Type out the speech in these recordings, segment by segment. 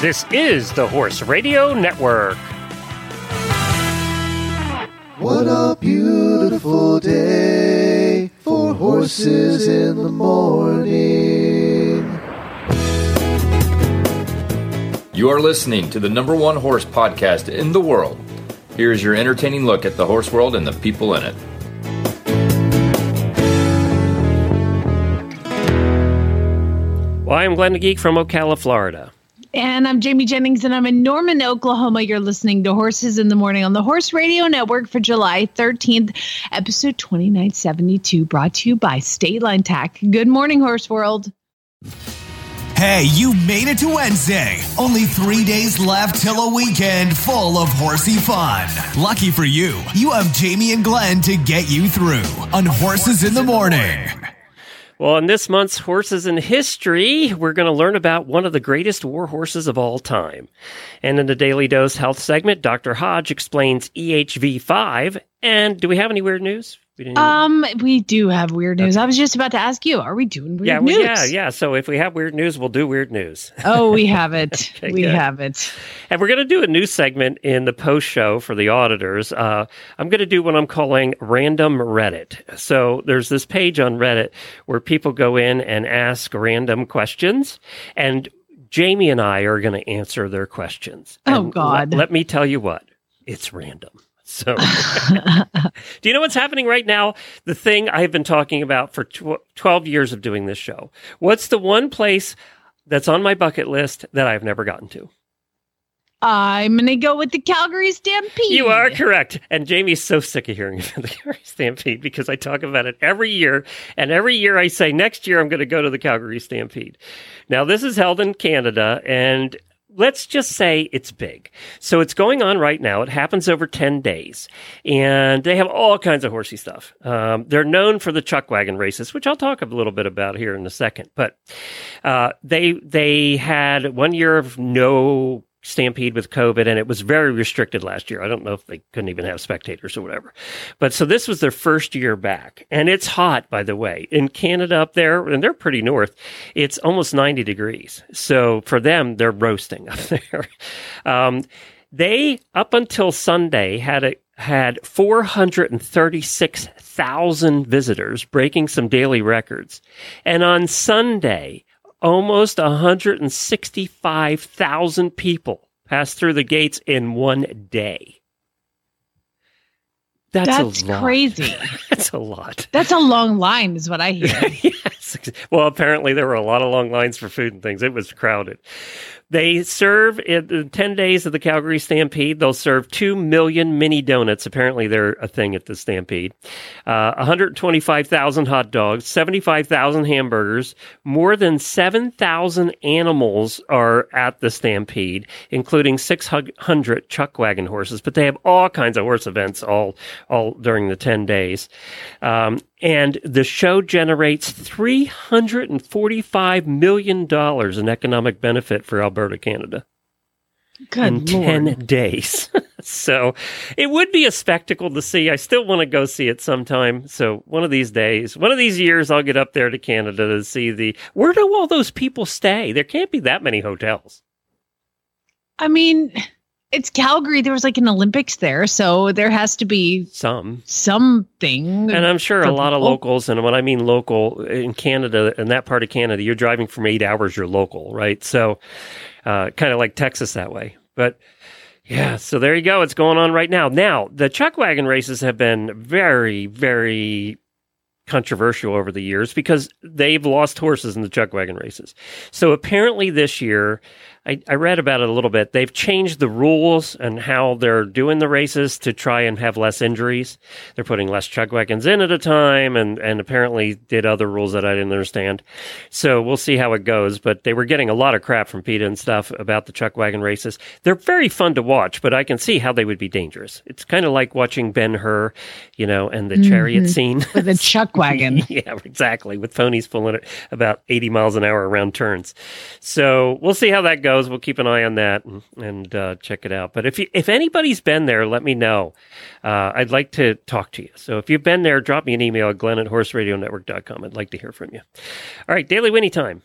This is the Horse Radio Network. What a beautiful day for horses in the morning. You are listening to the number one horse podcast in the world. Here's your entertaining look at the horse world and the people in it. Well, I'm Glenn the Geek from Ocala, Florida. And I'm Jamie Jennings, and I'm in Norman, Oklahoma. You're listening to Horses in the Morning on the Horse Radio Network for July 13th, episode 2972, brought to you by State Line Tack. Good morning, Horse World. Hey, you made it to Wednesday. Only three days left till a weekend full of horsey fun. Lucky for you, you have Jamie and Glenn to get you through on Horses in the Morning. Well, in this month's Horses in History, we're going to learn about one of the greatest war horses of all time. And in the Daily Dose Health segment, Dr. Hodge explains EHV5. And do we have any weird news? We Um, we do have weird news. I was just about to ask you, are we doing weird yeah, well, news? yeah, yeah. So if we have weird news, we'll do weird news. Oh, we have it. Okay, we good. have it. And we're going to do a news segment in the post show for the auditors. Uh, I'm going to do what I'm calling random Reddit. So there's this page on Reddit where people go in and ask random questions, and Jamie and I are going to answer their questions. Oh, And God. Let, let me tell you what, it's random. So, do you know what's happening right now? The thing I've been talking about for tw- 12 years of doing this show. What's the one place that's on my bucket list that I've never gotten to? I'm going to go with the Calgary Stampede. You are correct. And Jamie's so sick of hearing about the Calgary Stampede because I talk about it every year. And every year I say, next year I'm going to go to the Calgary Stampede. Now, this is held in Canada and let's just say it's big. So it's going on right now. It happens over 10 days and they have all kinds of horsey stuff. Um, they're known for the chuck wagon races, which I'll talk a little bit about here in a second. But uh, they they had one year of no stampede with COVID, and it was very restricted last year. I don't know if they couldn't even have spectators or whatever. But so this was their first year back, and it's hot, by the way, in Canada up there, and they're pretty north. It's almost ninety degrees. So for them, they're roasting up there. Um, they up until Sunday had a had 436,000 visitors breaking some daily records. And on Sunday, almost 165,000 people passed through the gates in one day. That's, That's a lot. crazy. That's a lot. That's a long line, is what I hear. yes. Well, apparently there were a lot of long lines for food and things. It was crowded. They serve in the 10 days of the Calgary Stampede. They'll serve 2 million mini donuts. Apparently they're a thing at the Stampede. Uh, 125,000 hot dogs, 75,000 hamburgers, more than 7,000 animals are at the Stampede, including 600 chuck wagon horses, but they have all kinds of horse events all, all during the 10 days. Um, and the show generates $345 million in economic benefit for Alberta, Canada Good in Lord. 10 days. so it would be a spectacle to see. I still want to go see it sometime. So one of these days, one of these years, I'll get up there to Canada to see the. Where do all those people stay? There can't be that many hotels. I mean, it's Calgary. There was like an Olympics there, so there has to be Some. something. And I'm sure a lot of locals, and when I mean local in Canada, in that part of Canada, you're driving from eight hours, you're local, right? So, uh, kind of like Texas that way. But yeah, so there you go. It's going on right now. Now, the chuck wagon races have been very, very controversial over the years because they've lost horses in the chuck wagon races. So apparently this year, I, I read about it a little bit. They've changed the rules and how they're doing the races to try and have less injuries. They're putting less chuck wagons in at a time and, and apparently did other rules that I didn't understand. So we'll see how it goes. But they were getting a lot of crap from PETA and stuff about the chuck wagon races. They're very fun to watch, but I can see how they would be dangerous. It's kind of like watching Ben Hur, you know, and the chariot mm-hmm. scene. with a chuck wagon. yeah, exactly. With ponies pulling it about 80 miles an hour around turns. So we'll see how that goes. We'll keep an eye on that and, and uh, check it out. But if you, if anybody's been there, let me know. Uh, I'd like to talk to you. So if you've been there, drop me an email at glenn at horseradionetwork.com. I'd like to hear from you. All right, Daily Whinny time.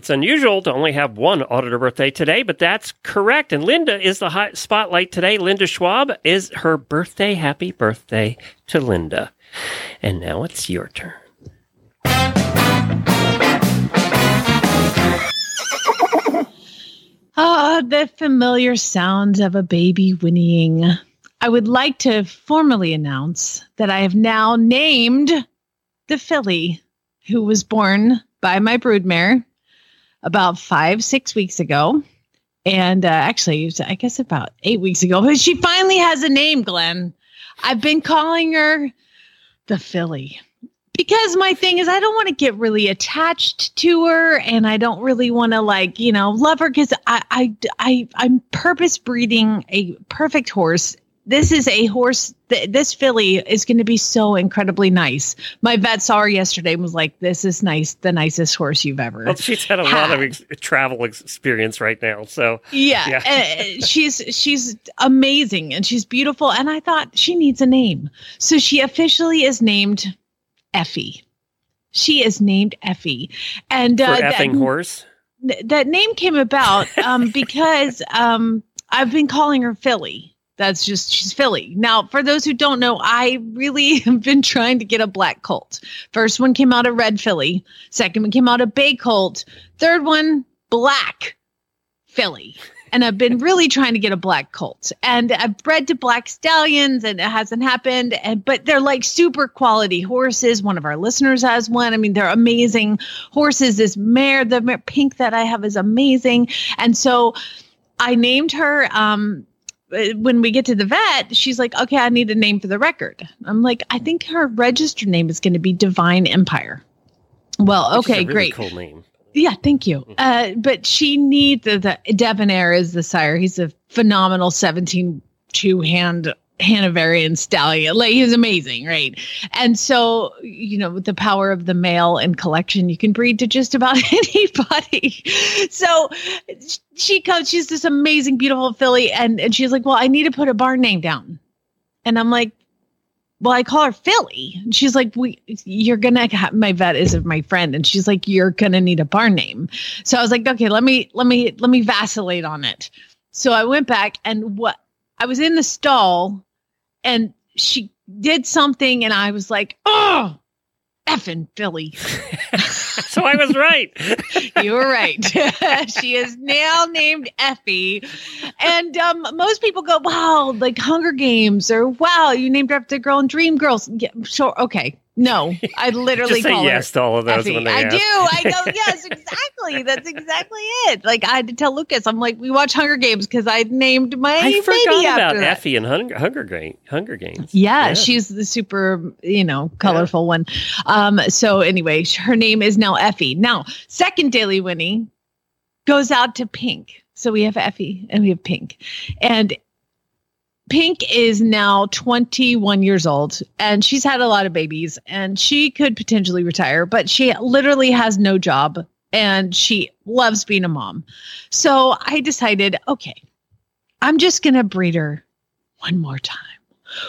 It's unusual to only have one auditor birthday today, but that's correct. And Linda is the hot spotlight today. Linda Schwab is her birthday. Happy birthday to Linda. And now it's your turn. Ah, the familiar sounds of a baby whinnying. I would like to formally announce that I have now named the filly who was born by my broodmare about five, six weeks ago. And uh, actually, I guess about eight weeks ago. But she finally has a name, Glenn. I've been calling her the filly because my thing is I don't want to get really attached to her and I don't really want to like, you know, love her because I, I, I, I'm purpose breeding a perfect horse. This is a horse. Th- this filly is going to be so incredibly nice. My vet saw her yesterday and was like, "This is nice, the nicest horse you've ever." Well, she's had a lot of ex- travel ex- experience right now, so yeah, Yeah. uh, she's she's amazing and she's beautiful. And I thought she needs a name, so she officially is named Effie. She is named Effie, and for uh, that- effing horse. th- that name came about um, because um, I've been calling her Philly. That's just she's Philly. Now, for those who don't know, I really have been trying to get a black colt. First one came out of red filly. Second one came out of bay colt. Third one black filly. And I've been really trying to get a black colt. And I've bred to black stallions and it hasn't happened. And but they're like super quality horses. One of our listeners has one. I mean, they're amazing horses. This mare, the mare pink that I have is amazing. And so I named her um when we get to the vet, she's like, okay, I need a name for the record. I'm like, I think her registered name is going to be Divine Empire. Well, which okay, really great. cool name. Yeah, thank you. Uh, but she needs the, the Debonair is the sire. He's a phenomenal 17 two hand Hanoverian stallion. Like he's amazing, right? And so, you know, with the power of the male and collection, you can breed to just about anybody. So she comes, she's this amazing, beautiful filly, and and she's like, Well, I need to put a barn name down. And I'm like, well, I call her Philly. And she's like, we, you're gonna have my vet is my friend, and she's like, you're gonna need a barn name. So I was like, okay, let me let me let me vacillate on it. So I went back and what I was in the stall, and she did something, and I was like, oh, effing Philly. So I was right. You were right. she is now named Effie. And um, most people go, wow, like Hunger Games, or wow, you named her after the girl in Dream Girls. Yeah, sure. Okay. No, I literally say yes to all of those I ask. do. I go, yes, exactly. That's exactly it. Like I had to tell Lucas, I'm like, we watch Hunger Games because I named my I forgot about that. Effie and Hunger, Hunger, Game, Hunger Games. Yeah, she's the super, you know, colorful one. Um, so anyway, her name is now Effie. Now, second Daily Whinny goes out to Pink. So we have Effie and we have Pink. And Pink is now 21 years old and she's had a lot of babies and she could potentially retire, but she literally has no job and she loves being a mom. So I decided, okay, I'm just going to breed her one more time.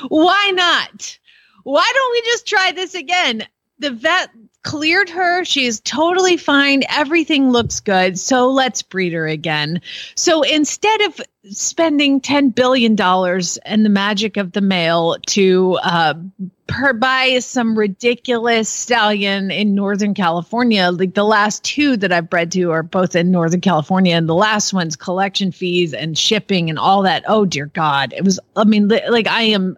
Why not? Why don't we just try this again? The vet cleared her. She's totally fine. Everything looks good. So let's breed her again. So instead of spending $10 billion and the magic of the mail to uh, per buy some ridiculous stallion in Northern California, like the last two that I've bred to are both in Northern California, and the last one's collection fees and shipping and all that. Oh, dear God. It was, I mean, li- like I am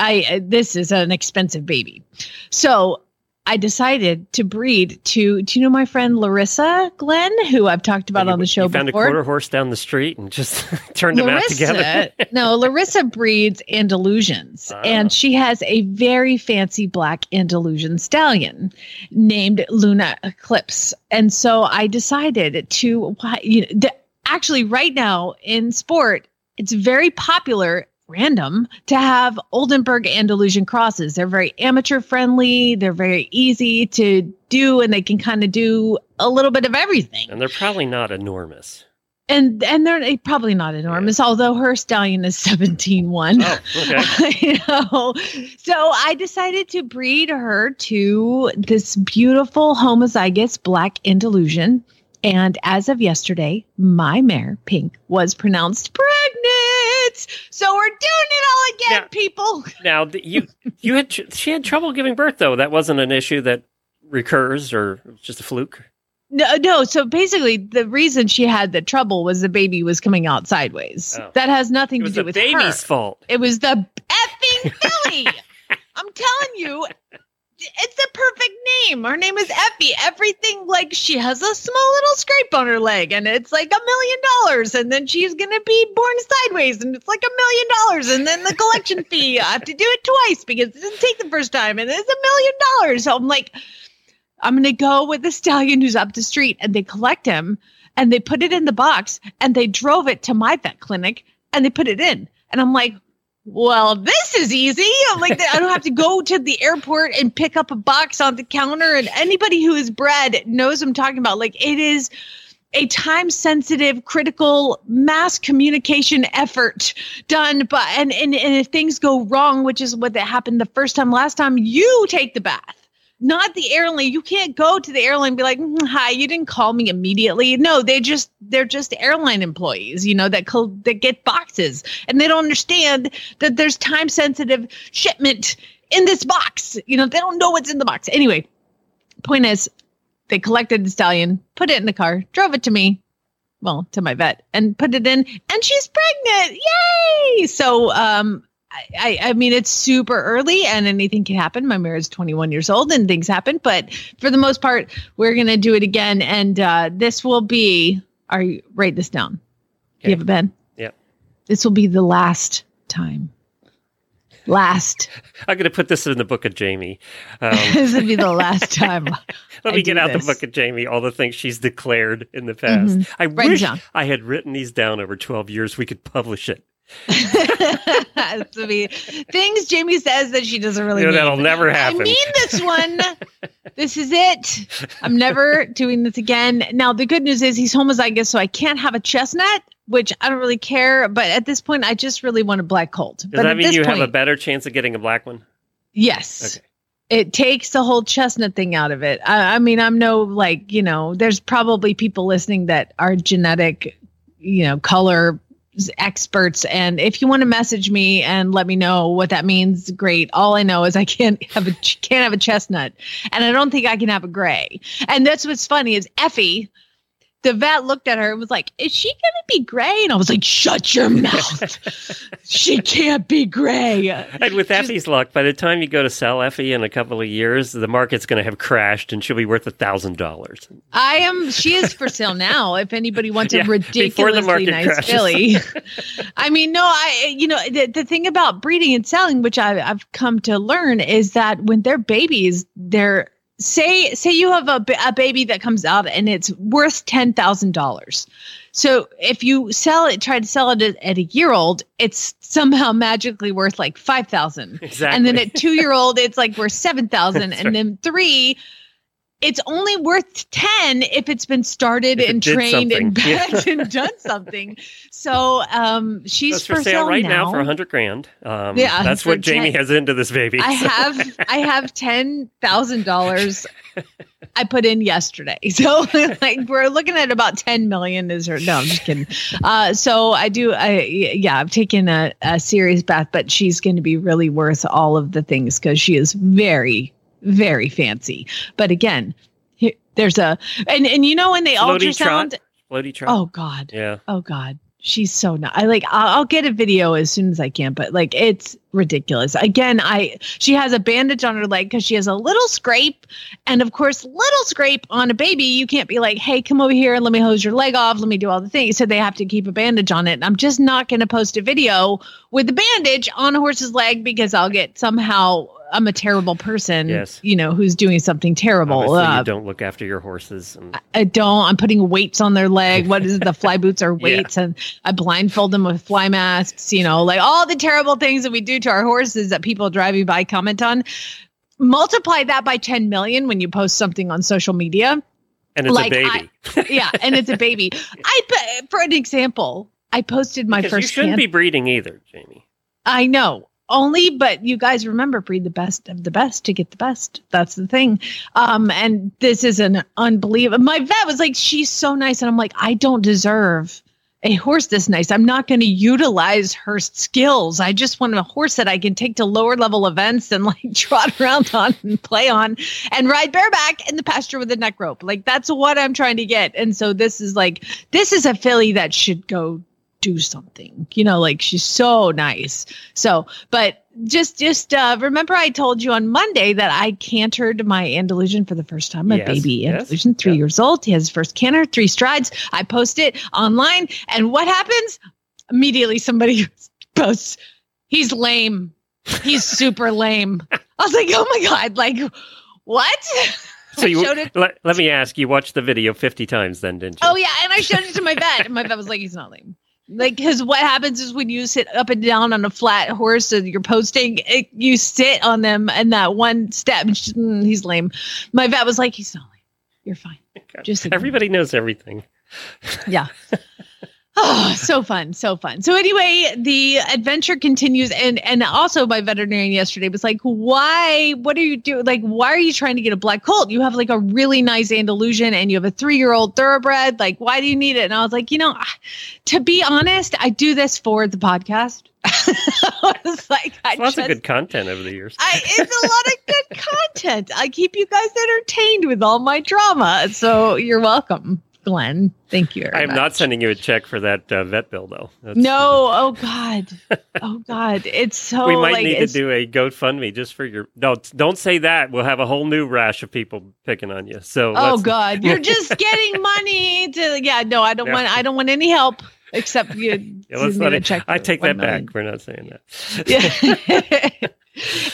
I uh, this is an expensive baby. So I decided to breed to do you know my friend Larissa Glenn, who I've talked about You- on the show you found before? a quarter horse down the street and just turned them out together. No, Larissa breeds Andalusians, Ah. and she has a very fancy black Andalusian stallion named Luna Eclipse. And so I decided to, you know, actually, right now in sport, it's very popular. Random to have Oldenburg Andalusian crosses. They're very amateur friendly. They're very easy to do, and they can kind of do a little bit of everything. And they're probably not enormous. and and they're eh, probably not enormous, although her stallion is 17 1. Oh, okay. you know, so I decided to breed her to this beautiful homozygous black Andalusian. And as of yesterday, my mare, Pink, was pronounced pregnant. So we're doing it all again, Yeah. people. Now you you had she had trouble giving birth though. That wasn't an issue that recurs or just a fluke. No, no. So basically, the reason she had the trouble was the baby was coming out sideways. Oh. That has nothing It to was do the with baby's her. fault. It was the effing filly. I'm telling you, it's a perfect name. Her name is Effie. Everything like she has a small little scrape on her leg, and it's like a million dollars. And then she's gonna be born sideways, and it's like a million dollars. And then the collection fee, I have to do it twice because it didn't take the first time, and it's a million dollars. So I'm like, I'm gonna go with the stallion who's up the street, and they collect him, and they put it in the box, and they drove it to my vet clinic, and they put it in, and I'm like well, this is easy. I'm like, I don't have to go to the airport and pick up a box on the counter. And anybody who is bred knows I'm talking about. Like, it is a time sensitive, critical mass communication effort done. But, and, and, and if things go wrong, which is what that happened the first time, last time, you take the bath. Not the airline. You can't go to the airline be like, "Mm, "Hi, you didn't call me immediately." No, they just they're just airline employees, you know, that col- that get boxes, and they don't understand that there's time sensitive shipment in this box. You know, they don't know what's in the box. Anyway, point is, they collected the stallion, put it in the car, drove it to me, well, to my vet, and put it in, and she's pregnant. Yay! So, um, I, I, I mean, it's super early and anything can happen. My mare is 21 years old and things happen, but for the most part, we're going to do it again. And uh, this will be, are you, write this down. Do Okay. you have a pen? Yep. This will be the last time. Last. I'm going to put this in the book of Jamie. Um, this will be the last time. let I me get out this. the book of Jamie. All the things she's declared in the past. I Write wish down. I had written these down over 12 years. We could publish it. this will be things Jamie says that she doesn't really You know, that'll never happen. I mean this one. this is it. I'm never doing this again. Now the good news is he's homozygous, so I can't have a chestnut, which I don't really care. But at this point, I just really want a black colt. Does but that mean you point, have a better chance of getting a black one? yes. Okay. It takes the whole chestnut thing out of it. I, I mean, I'm no like you know. There's probably people listening that are genetic, you know, color experts. And if you want to message me and let me know what that means great. All i know is i can't have a can't have a chestnut. And i don't think i can have a gray. And that's what's funny is effie the vet looked at her and was like is she gonna be gray and i was like shut your mouth she can't be gray And with Effie's luck, by the time you go to sell Effie in a couple of years, the market's going to have crashed and she'll be worth a thousand dollars. i am she is for sale now if anybody wants Yeah, a ridiculously nice crashes. filly I mean, no, I, you know, the, the thing about breeding and selling, which I, I've come to learn, is that when they're babies, they're say say you have a, a baby that comes out and it's worth ten thousand dollars. So if you sell it, try to sell it at, a year old, it's somehow magically worth like five thousand. Exactly. And then at two year old, it's like worth seven thousand, and right. then three. It's only worth ten if it's been started it and trained and something. Yeah. and done something. So um, she's It's for sale right now, for a hundred grand. Um, Yeah, that's what Jamie 10 has into this baby. I So- have I have ten thousand dollars I put in yesterday. So like we're looking at about ten million is her no, I'm just kidding. Uh so I do I yeah, I've taken a, a serious bath, but she's gonna be really worth all of the things because she is very, very fancy. But again, here, there's a and and you know when they Floaty ultrasound trot. Floaty trot. oh god. yeah. Oh God, she's so not. I like. I'll, I'll get a video as soon as I can, but like it's ridiculous. Again, I she has a bandage on her leg because she has a little scrape, and of course, little scrape on a baby. You can't be like, hey, come over here and let me hose your leg off. Let me do all the things. So they have to keep a bandage on it. And I'm just not going to post a video with the bandage on a horse's leg because I'll get somehow. I'm a terrible person, Yes. you know, who's doing something terrible. Uh, you don't look after your horses. And, I don't. I'm putting weights on their leg. What is it? the fly boots are weights, and I blindfold them with fly masks. You know, like all the terrible things that we do to our horses that people driving by comment on. Multiply that by 10 million when you post something on social media. And it's Like, a baby. yeah, and it's a baby. I for an example, I posted my Because you shouldn't be breeding either, Jamie. I know. Only, but you guys remember breed the best of the best to get the best. That's the thing. Um, and this is an unbelievable. My vet was like, she's so nice. And I'm like, I don't deserve a horse this nice. I'm not going to utilize her skills. I just want a horse that I can take to lower level events and like trot around on and play on and ride bareback in the pasture with a neck rope. Like that's what I'm trying to get. And so this is like, this is a filly that should go do something you know like she's so nice. So but just just uh remember i told you on monday that i cantered my andalusian for the first time my Yes, baby yes, andalusian three yeah. years old. He has his first canter three strides. I post it online and what happens? Immediately somebody posts he's lame. He's super lame. I was like oh my god like what? So you showed it- let, let me ask, you watched the video 50 times then, didn't you? Oh yeah, and I showed it to my vet, and my vet was like, "He's not lame." Like, because what happens is when you sit up and down on a flat horse and you're posting, it, you sit on them and that one step, "Mm, he's lame. My vet was like, "He's not lame. You're fine." Just Everybody knows everything. yeah. Oh, so fun, so fun. So anyway, the adventure continues, and and also my veterinarian yesterday was like, "Why? What are you doing? Like, why are you trying to get a black colt? You have like a really nice Andalusian, and you have a three year old thoroughbred. Like, why do you need it?" And I was like, you know, to be honest, I do this for the podcast. I was like, I Lots just, of good content over the years. I, it's a lot of good content. I keep you guys entertained with all my drama. So you're welcome, Glenn. Thank you. I am much. not sending you a check for that uh, vet bill, though. That's- No, oh God, oh God, it's so. we might like, need to do a GoFundMe just for your. No, don't say that. We'll have a whole new rash of people picking on you. So, Oh God, you're just getting money to. Yeah, no, I don't Yeah. want. I don't want any help except you. Yeah, let's send not, check I take that million. back. We're not saying that. Yeah.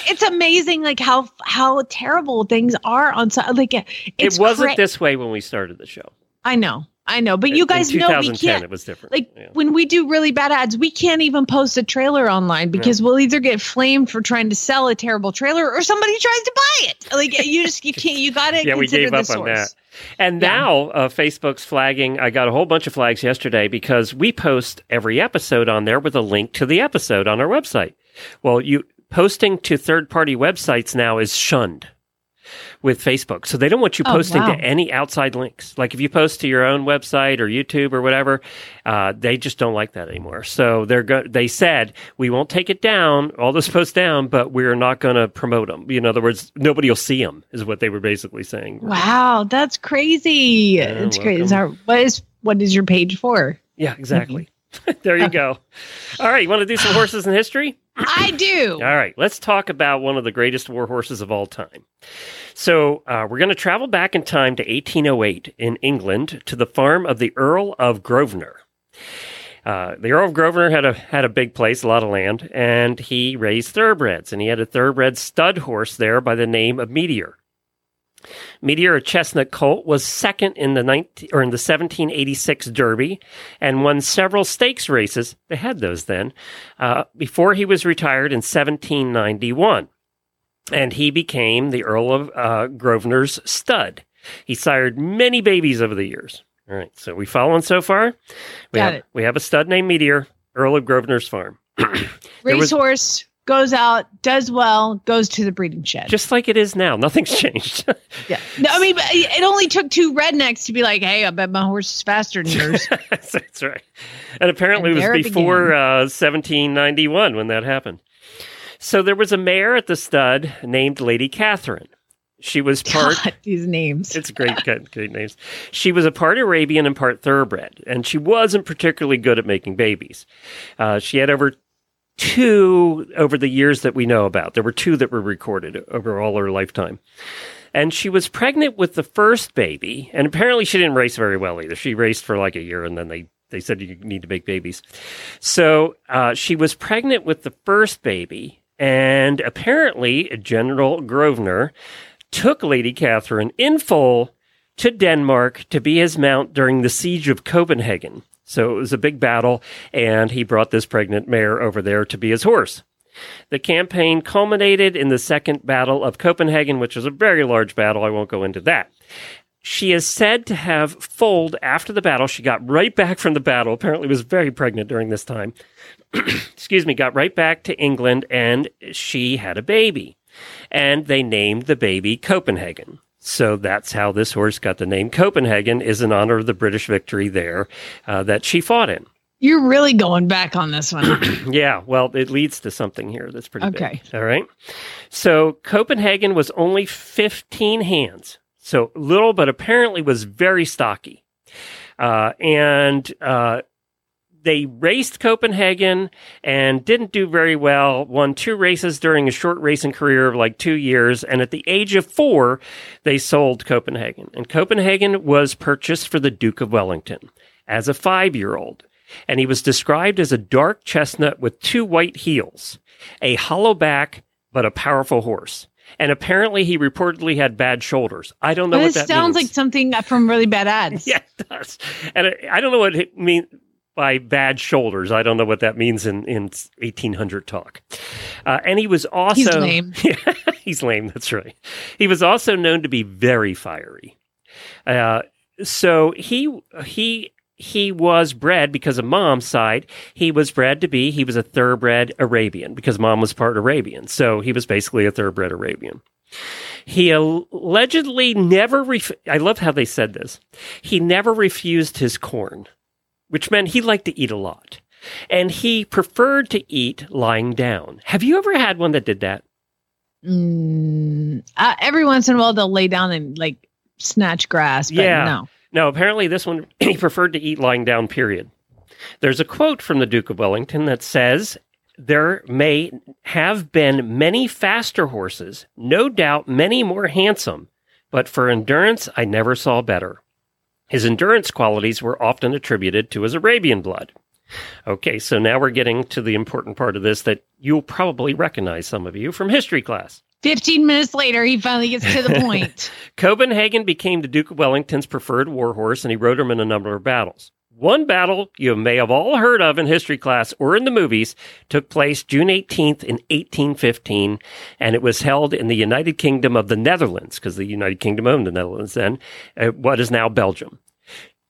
it's amazing, like how how terrible things are on. So, like it's it wasn't cra- this way when we started the show. I know, I know, but you guys know we can't. it was different. like Yeah. when we do really bad ads, we can't even post a trailer online because we'll either get flamed for trying to sell a terrible trailer or somebody tries to buy it. Like you just you can't you got to yeah, we gave up source. on that. And Yeah. now uh, Facebook's flagging. I got a whole bunch of flags yesterday because we post every episode on there with a link to the episode on our website. Well, you posting to third party websites now is shunned with Facebook. So they don't want you Oh, posting wow. to any outside links. Like if you post to your own website or YouTube or whatever, uh, they just don't like that anymore. So they're go- they said we won't take it down, all those posts down, but we're not going to promote them. In other words, nobody will see them. Is what they were basically saying. Wow, that's crazy. it's great. Is our, what is what is your page for? Yeah, exactly. there you go. All right, you want to do some horses in history? I do. All right, let's talk about one of the greatest war horses of all time. So, uh, we're going to travel back in time to 1808 in England to the farm of the Earl of Grosvenor. Uh, the Earl of Grosvenor had a had a big place, a lot of land, and he raised thoroughbreds, and he had a thoroughbred stud horse there by the name of Meteor. Meteor, chestnut colt, was second in the 19, or in the 1786 Derby, and won several stakes races. They had those then uh, before he was retired in 1791, and he became the Earl of uh, Grosvenor's stud. He sired many babies over the years. All right, so we following so far? We Got have, it. We have a stud named Meteor, Earl of Grosvenor's farm. Racehorse goes out, does well, goes to the breeding shed. Just like it is now, nothing's changed. yeah. No, I mean, it only took two rednecks to be like, "Hey, I bet my horse is faster than yours." That's right. And apparently And it was before uh, 1791 when that happened. So there was a mare at the stud named Lady Catherine. She was part. God, these names. It's great, great, great names. She was a part Arabian and part thoroughbred, and she wasn't particularly good at making babies. Uh, she had over two over the years that we know about. There were two that were recorded over all her lifetime. And she was pregnant with the first baby, and apparently she didn't race very well either. She raced for like a year, and then they they said you need to make babies. So uh, she was pregnant with the first baby, and apparently General Grosvenor took Lady Catherine in full to Denmark to be his mount during the siege of Copenhagen. So it was a big battle, and he brought this pregnant mare over there to be his horse. The campaign culminated in the Second Battle of Copenhagen, which was a very large battle. I won't go into that. she is said to have foaled after the battle. She got right back from the battle. Apparently, was very pregnant during this time. Excuse me, got right back to England, and she had a baby, and they named the baby Copenhagen. So that's how this horse got the name Copenhagen, is in honor of the British victory there uh, that she fought in. You're really going back on this one. Yeah, well, it leads to something here that's pretty Okay. big. All right. So Copenhagen was only 15 hands. So little, but apparently was very stocky. Uh, and uh, they raced Copenhagen and didn't do very well. Won two races during a short racing career of like two years. And at the age of four, they sold Copenhagen. And Copenhagen was purchased for the Duke of Wellington as a five year old. And he was described as a dark chestnut with two white heels, a hollow back, but a powerful horse. And apparently he reportedly had bad shoulders. I don't know what this that sounds means. like something from really bad ads. Yeah, it does. And I, I don't know what it means by bad shoulders. I don't know what that means in, in 1800 talk. Uh, and he was also. He's lame. Yeah, he's lame. That's right. He was also known to be very fiery. Uh, so he he he was bred because of mom's side. He was bred to be he was a thoroughbred Arabian because mom was part Arabian. So he was basically a thoroughbred Arabian. He allegedly never. Ref- I love how they said this. He never refused his corn, which meant he liked to eat a lot, and he preferred to eat lying down. Have you ever had one that did that? Mm, uh, every once in a while, they'll lay down and like snatch grass. But Yeah. No. No, apparently this one he preferred to eat lying down, period. There's a quote from the Duke of Wellington that says, There may have been many faster horses, no doubt many more handsome, but for endurance I never saw better. His endurance qualities were often attributed to his Arabian blood. Okay, so now we're getting to the important part of this that you'll probably recognize some of you from history class. 15 minutes later, he finally gets to the point. Copenhagen became the Duke of Wellington's preferred war horse, and he rode him in a number of battles. One battle you may have all heard of in history class or in the movies took place June 18th in 1815, and it was held in the United Kingdom of the Netherlands, because the United Kingdom owned the Netherlands then, uh, what is now Belgium.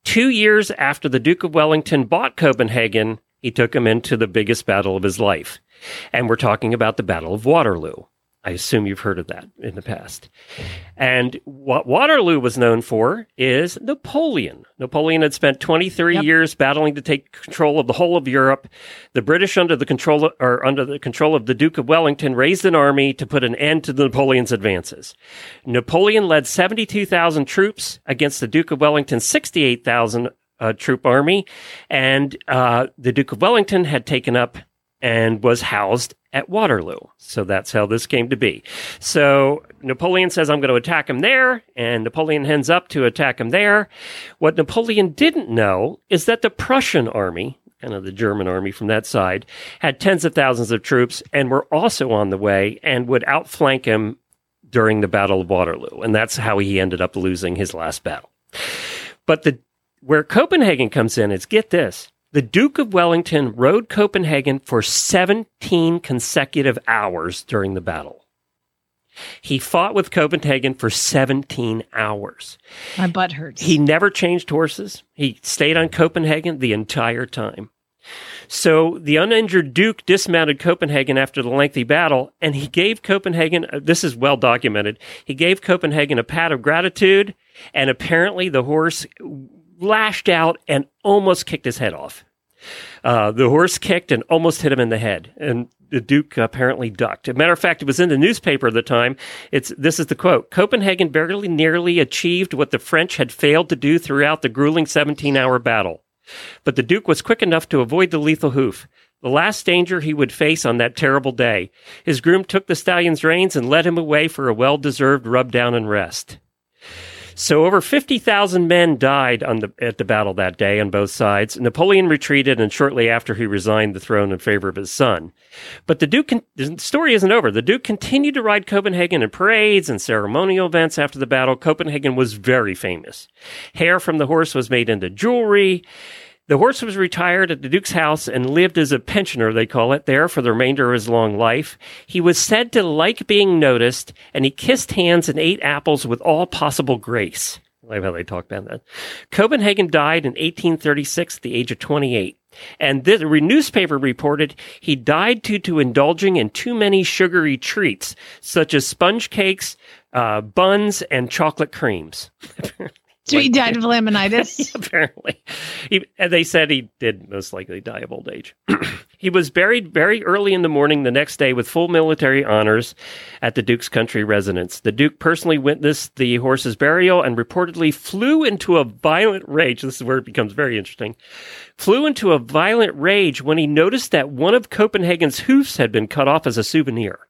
Two years after the Duke of Wellington bought Copenhagen, he took him into the biggest battle of his life. And we're talking about the Battle of Waterloo. I assume you've heard of that in the past. And what Waterloo was known for is Napoleon. Napoleon had spent 23 Yep. years battling to take control of the whole of Europe. The British, under the control or under the control of the Duke of Wellington, raised an army to put an end to Napoleon's advances. Napoleon led 72,000 troops against the Duke of Wellington's 68,000 uh, troop army, and uh, the Duke of Wellington had taken up and was housed at Waterloo. So that's how this came to be. So Napoleon says, I'm going to attack him there, and Napoleon heads up to attack him there. What Napoleon didn't know is that the Prussian army, kind of the German army from that side, had tens of thousands of troops and were also on the way and would outflank him during the Battle of Waterloo. And that's how he ended up losing his last battle. But the where Copenhagen comes in is get this. The Duke of Wellington rode Copenhagen for 17 consecutive hours during the battle. He fought with Copenhagen for 17 hours. My butt hurts. He never changed horses. He stayed on Copenhagen the entire time. So the uninjured Duke dismounted Copenhagen after the lengthy battle, and he gave Copenhagen, uh, this is well documented, he gave Copenhagen a pat of gratitude, and apparently the horse lashed out and almost kicked his head off. Uh, the horse kicked and almost hit him in the head, and the Duke apparently ducked. As a matter of fact, it was in the newspaper at the time. It's this is the quote: Copenhagen barely nearly achieved what the French had failed to do throughout the grueling 17-hour battle, but the Duke was quick enough to avoid the lethal hoof. The last danger he would face on that terrible day. His groom took the stallion's reins and led him away for a well-deserved rub down and rest. So over 50,000 men died the, at the battle that day on both sides. Napoleon retreated and shortly after he resigned the throne in favor of his son. But the Duke, con- the story isn't over. The Duke continued to ride Copenhagen in parades and ceremonial events after the battle. Copenhagen was very famous. Hair from the horse was made into jewelry. The horse was retired at the Duke's house and lived as a pensioner, they call it, there for the remainder of his long life. He was said to like being noticed, and he kissed hands and ate apples with all possible grace. I love how they talk about that. Copenhagen died in 1836 at the age of 28. And this newspaper reported he died due to indulging in too many sugary treats, such as sponge cakes, uh, buns, and chocolate creams. So he died of laminitis. Apparently, he, and they said he did most likely die of old age. he was buried very early in the morning the next day with full military honors at the Duke's country residence. The Duke personally witnessed the horse's burial and reportedly flew into a violent rage. This is where it becomes very interesting. Flew into a violent rage when he noticed that one of Copenhagen's hoofs had been cut off as a souvenir.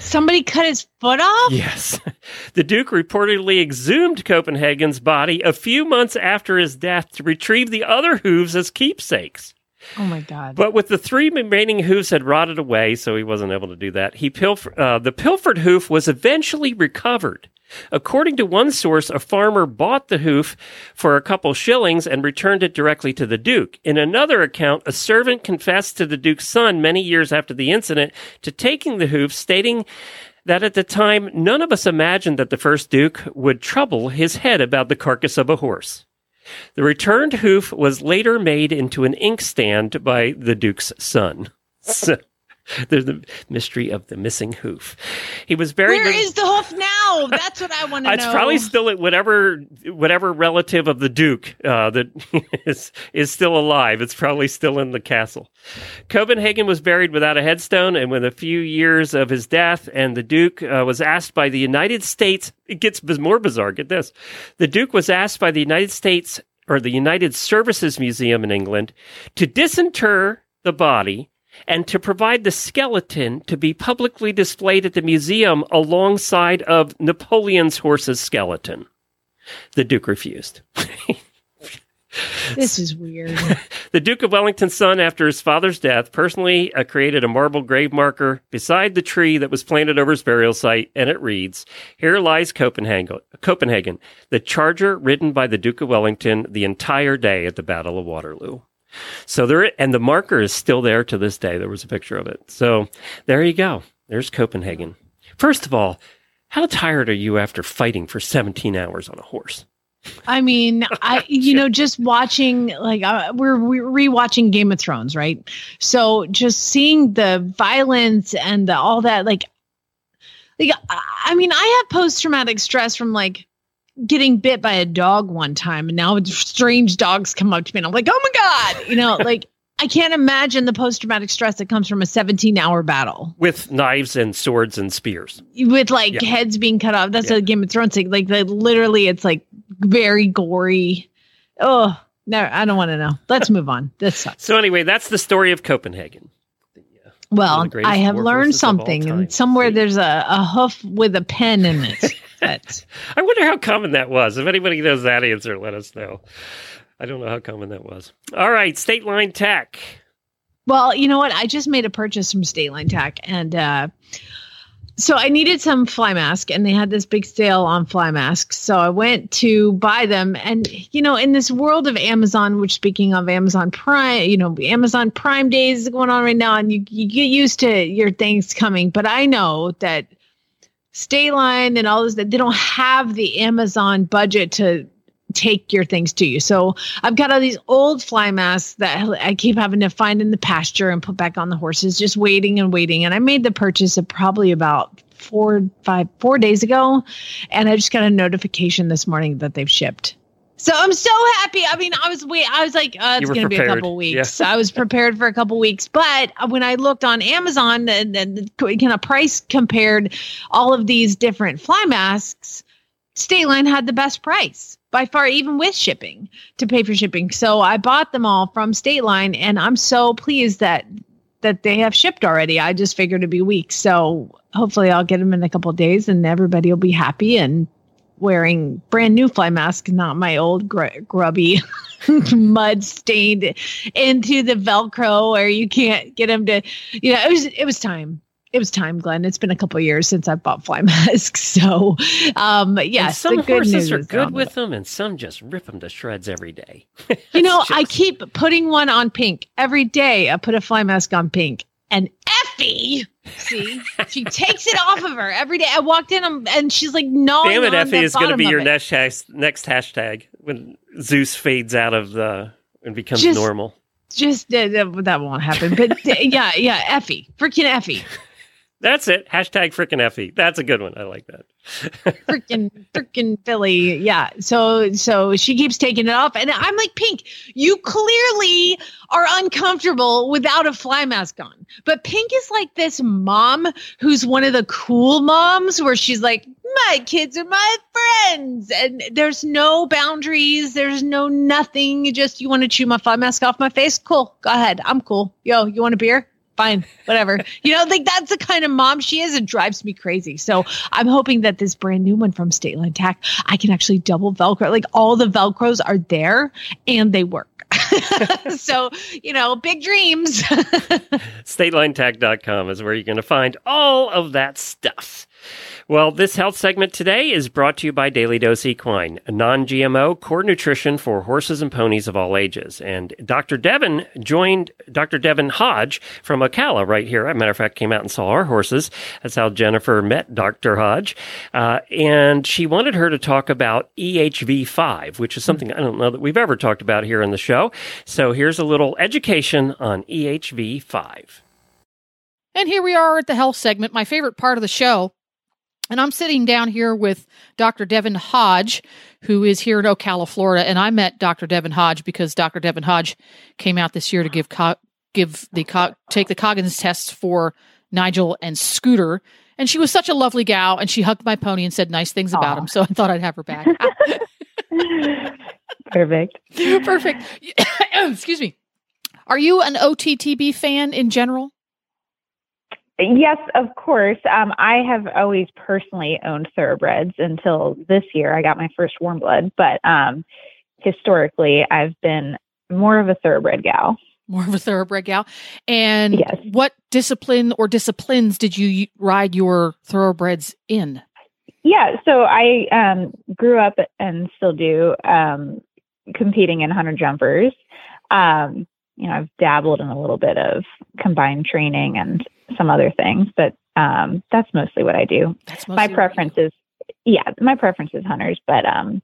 Somebody cut his foot off? Yes. The Duke reportedly exhumed Copenhagen's body a few months after his death to retrieve the other hooves as keepsakes. Oh my god. But with the three remaining hoofs had rotted away, so he wasn't able to do that. He pilfer- uh, the pilfered hoof was eventually recovered. According to one source, a farmer bought the hoof for a couple shillings and returned it directly to the Duke. In another account, a servant confessed to the Duke's son many years after the incident to taking the hoof, stating that at the time none of us imagined that the first Duke would trouble his head about the carcass of a horse. The returned hoof was later made into an inkstand by the Duke's son. So, there's the mystery of the missing hoof. He was buried. Where in- is the hoof now? That's what I want to know. it's probably still at whatever whatever relative of the Duke uh, that is is still alive. It's probably still in the castle. Copenhagen was buried without a headstone, and within a few years of his death, and the Duke uh, was asked by the United States. It gets more bizarre. Get this: the Duke was asked by the United States or the United Services Museum in England to disinter the body and to provide the skeleton to be publicly displayed at the museum alongside of Napoleon's horse's skeleton. The Duke refused. This is weird. The Duke of Wellington's son, after his father's death, personally uh, created a marble grave marker beside the tree that was planted over his burial site, and it reads, Here lies Copenhagen, Copenhagen, the charger ridden by the Duke of Wellington the entire day at the Battle of Waterloo. So there, and the marker is still there to this day. There was a picture of it. So there you go. There's Copenhagen. First of all, how tired are you after fighting for 17 hours on a horse? I mean, I you know just watching like uh, we're we're rewatching Game of Thrones, right? So just seeing the violence and the, all that, like, like I I mean, I have post traumatic stress from like getting bit by a dog one time, and now strange dogs come up to me, and I'm like, oh my god, you know, like. I can't imagine the post traumatic stress that comes from a 17 hour battle With knives and swords and spears. with like Yeah. heads being cut off. That's Yeah. a Game of Thrones thing. Like literally, it's like very gory. Oh no, I don't want to know. Let's move on. This sucks. So anyway, that's the story of Copenhagen. Well, I have learned horses of all something, and somewhere See? there's a, a hoof with a pen in it. But I wonder how common that was. If anybody knows that answer, let us know. I don't know how common that was. All right, State Line Tack. well, you know what? I just made a purchase from State Line Tack, and uh, so I needed some fly mask, and they had this big sale on fly masks. So I went to buy them, and you know, in this world of Amazon, which speaking of Amazon Prime, you know, Amazon Prime Days is going on right now, and you you get used to your things coming. But I know that State Line and all this that they don't have the Amazon budget to take your things to you. So I've got all these old fly masks that I keep having to find in the pasture and put back on the horses, just waiting and waiting. And I made the purchase of probably about four, five, four days ago. And I just got a notification this morning that they've shipped. So I'm so happy. I mean, I was wait. I was like, uh, it's going to be a couple weeks. I was prepared for a couple weeks, but when I looked on Amazon and, and kind of price compared all of these different fly masks, State Line had the best price by far, even with shipping to pay for shipping. So I bought them all from State Line, and I'm so pleased that that they have shipped already. I just figured it'd be weeks, so hopefully I'll get them in a couple of days, and everybody will be happy and wearing brand new fly mask, not my old gr- grubby. mud stained into the velcro where you can't get them to you know it was it was time it was time glenn it's been a couple of years since i bought fly masks so um And yes some the good horses are good with them, and some just rip them to shreds every day. You know, It's I keep putting one on pink every day. I put a fly mask on pink, and Effie. See, she takes it off of her every day. I walked in um, and she's like, "No, Damn it, Effie is going to be your next has- next hashtag when Zeus fades out of the and becomes Just- normal. Just uh, that that won't happen. But uh, yeah, yeah, Effie, freaking Effie, That's it. Hashtag freaking Effie. That's a good one. I like that. Freaking freaking filly. Yeah. So so she keeps taking it off, and I'm like, Pink, you clearly are uncomfortable without a fly mask on. But Pink is like this mom who's one of the cool moms where she's like, my kids are my friends, and there's no boundaries, there's no nothing. Just you want to chew my fly mask off my face? Cool, go ahead. I'm cool. Yo, you want a beer? Fine, whatever. you know, like that's the kind of mom she is. It drives me crazy. So I'm hoping that this brand new one from State Line Tack, I can actually double Velcro. Like all the Velcros are there and they work. so, you know, big dreams. StatelineTack.com is where you're going to find all of that stuff. Well, this health segment today is brought to you by Daily Dose Equine, a non GMO core nutrition for horses and ponies of all ages. And Dr. Devin joined Dr. Devin Hodge from Ocala right here. As a matter of fact, came out and saw our horses. That's how Jennifer met Dr. Hodge. Uh, and she wanted her to talk about EHV5, which is something I don't know that we've ever talked about here on the show. So here's a little education on E EHV5. And here we are at the health segment, my favorite part of the show. And I'm sitting down here with Dr. Devin Hodge, who is here in Ocala, Florida. And I met Dr. Devin Hodge because Dr. Devin Hodge came out this year to give co- give the co- take the Coggins tests for Nigel and Scooter. And she was such a lovely gal, and she hugged my pony and said nice things about him. So I thought I'd have her back. Perfect. Perfect. Excuse me. Are you an OTTB fan in general? Yes, of course. Um, I have always personally owned thoroughbreds until this year. I got my first warm blood, but um, historically, I've been more of a thoroughbred gal. more of a thoroughbred gal. And Yes. what discipline or disciplines did you ride your thoroughbreds in? Yeah, so I um, grew up and still do um, competing in hunter jumpers. Um, you know, I've dabbled in a little bit of combined training and some other things, but um, that's mostly what I do. That's my preference is yeah my preference is hunters but um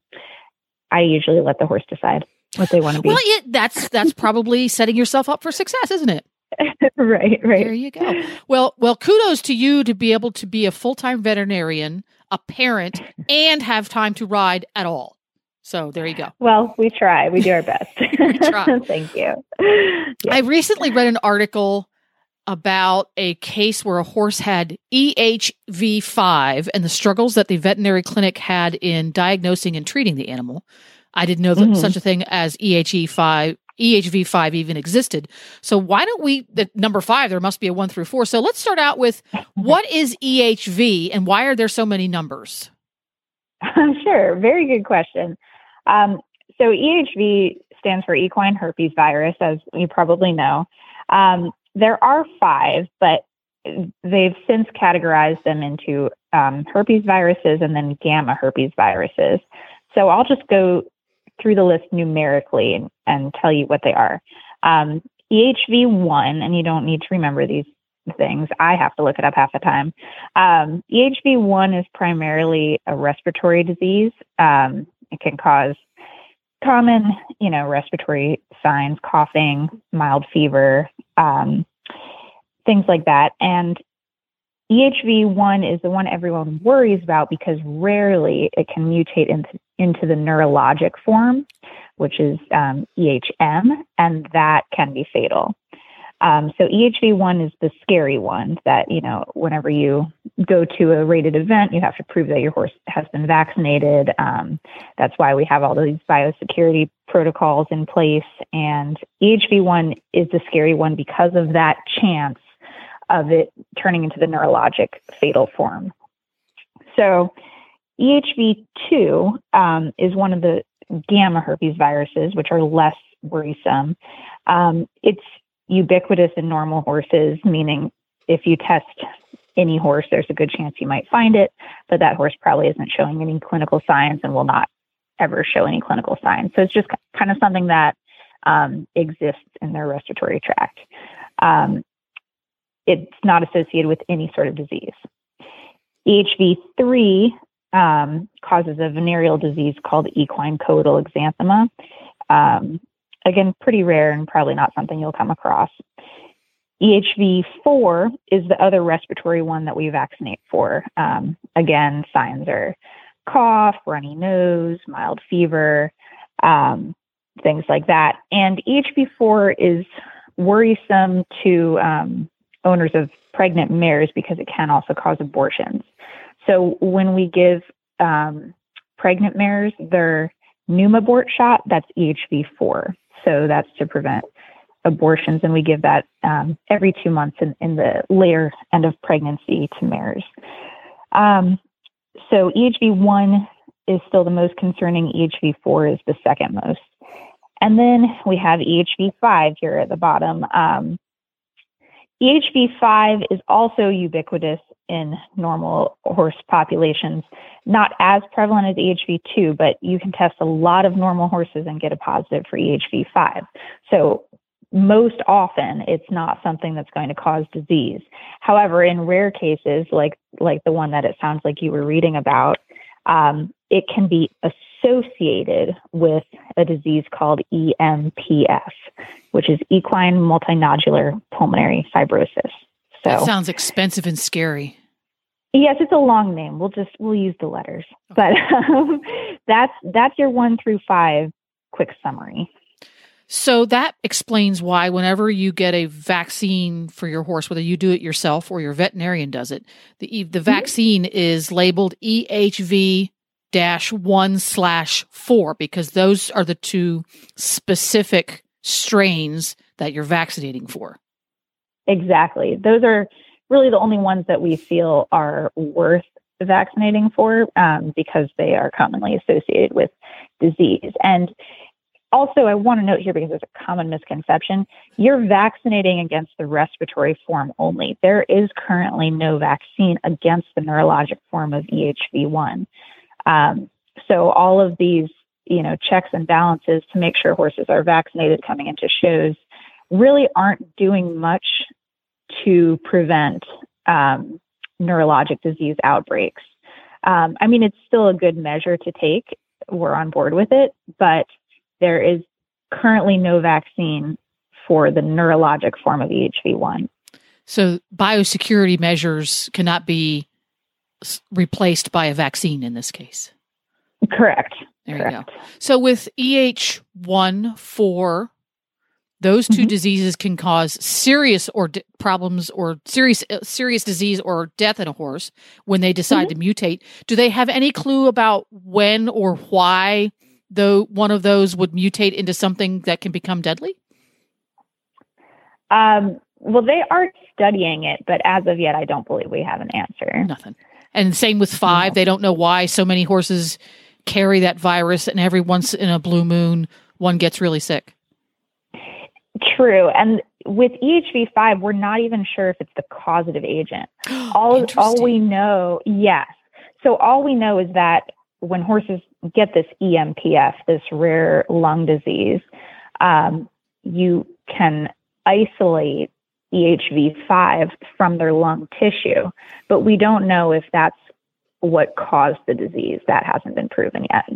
i usually let the horse decide what they want to be Well, yeah, that's that's probably setting yourself up for success, isn't it? right right. There you go. Well, well, kudos to you to be able to be a full time veterinarian, a parent, and have time to ride at all. So there you go. well we try we do our best We try. thank you I recently read an article about a case where a horse had E EHV5 and the struggles that the veterinary clinic had in diagnosing and treating the animal. I didn't know that Mhm. such a thing as E EHE5 EHV5 even existed. So why don't we the number 5 there must be a 1 through 4. So let's start out with what is EHV and why are there so many numbers? sure very good question um, so ehv stands for equine herpes virus as you probably know um, there are five but they've since categorized them into um, herpes viruses and then gamma herpes viruses. So i'll just go through the list numerically and, and tell you what they are. Um, ehv1 and you don't need to remember these things. I have to look it up half the time. Um, EHV1 is primarily a respiratory disease. Um, it can cause common, you know, respiratory signs, coughing, mild fever, um, things like that. And EHV1 is the one everyone worries about because rarely it can mutate into, into the neurologic form, which is um, EHM, and that can be fatal. Um, so EHV1 is the scary one that, you know, whenever you go to a rated event, you have to prove that your horse has been vaccinated. Um, that's why we have all these biosecurity protocols in place. And EHV1 is the scary one because of that chance of it turning into the neurologic fatal form. So EHV2 um, is one of the gamma herpes viruses, which are less worrisome. Um, it's ubiquitous in normal horses, meaning if you test any horse, there's a good chance you might find it, but that horse probably isn't showing any clinical signs and will not ever show any clinical signs. So it's just kind of something that um, exists in their respiratory tract. Um, it's not associated with any sort of disease. EHV3 um, causes a venereal disease called equine coital exanthema. Again, pretty rare and probably not something you'll come across. EHV4 is the other respiratory one that we vaccinate for. Um, again, signs are cough, runny nose, mild fever, um, things like that. And EHV4 is worrisome to um, owners of pregnant mares because it can also cause abortions. So when we give um, pregnant mares their pneumabort shot, that's EHV4. So that's to prevent abortions, and we give that um, every two months in, in, the later end of pregnancy to mares. Um, so EHV1 is still the most concerning, EHV4 is the second most. And then we have EHV5 here at the bottom. Um, EHV5 is also ubiquitous in normal horse populations, not as prevalent as EHV2, but you can test a lot of normal horses and get a positive for EHV5. So most often it's not something that's going to cause disease. However, in rare cases, like like the one that it sounds like you were reading about, um, it can be associated with a disease called EMPF, which is equine multinodular pulmonary fibrosis. So that sounds expensive and scary. Yes, it's a long name. We'll just we'll use the letters, but um, that's that's your one through five quick summary. So that explains why whenever you get a vaccine for your horse, whether you do it yourself or your veterinarian does it, the the mm-hmm. vaccine is labeled EHV dash one slash four because those are the two specific strains that you're vaccinating for. Exactly. Those are really the only ones that we feel are worth vaccinating for um, because they are commonly associated with disease. And also, I want to note here because there's a common misconception you're vaccinating against the respiratory form only. There is currently no vaccine against the neurologic form of EHV1. Um, so, all of these you know checks and balances to make sure horses are vaccinated coming into shows really aren't doing much to prevent um, neurologic disease outbreaks. Um, I mean, it's still a good measure to take. We're on board with it, but there is currently no vaccine for the neurologic form of EHV1. So, biosecurity measures cannot be replaced by a vaccine in this case. Correct. There Correct. you go. So, with EH1 4 those 2 mm-hmm. diseases can cause serious or di- problems or serious uh, serious disease or death in a horse when they decide mm-hmm. to mutate. Do they have any clue about when or why though one of those would mutate into something that can become deadly? Um, well, they are studying it, but as of yet, I don't believe we have an answer. Nothing. And same with five. No. They don't know why so many horses carry that virus, and every once in a blue moon, one gets really sick. True. And with EHV5, we're not even sure if it's the causative agent. All, all we know, yes. So all we know is that when horses get this EMPF, this rare lung disease, um, you can isolate EHV5 from their lung tissue, but we don't know if that's what caused the disease. That hasn't been proven yet.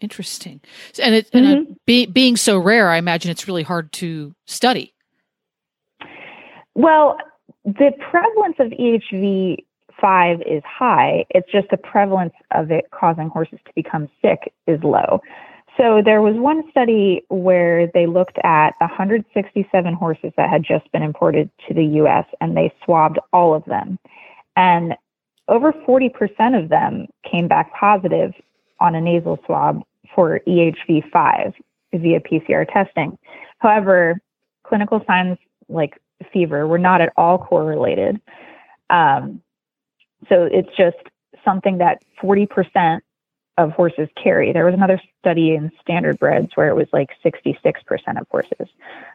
Interesting. And, it, mm-hmm. and be, being so rare, I imagine it's really hard to study. Well, the prevalence of EHV5 is high. It's just the prevalence of it causing horses to become sick is low. So there was one study where they looked at 167 horses that had just been imported to the US and they swabbed all of them. And over 40% of them came back positive on a nasal swab for EHV5 via PCR testing. However, clinical signs like fever were not at all correlated. Um, so it's just something that 40% of horses carry. There was another study in standard breds where it was like 66% of horses.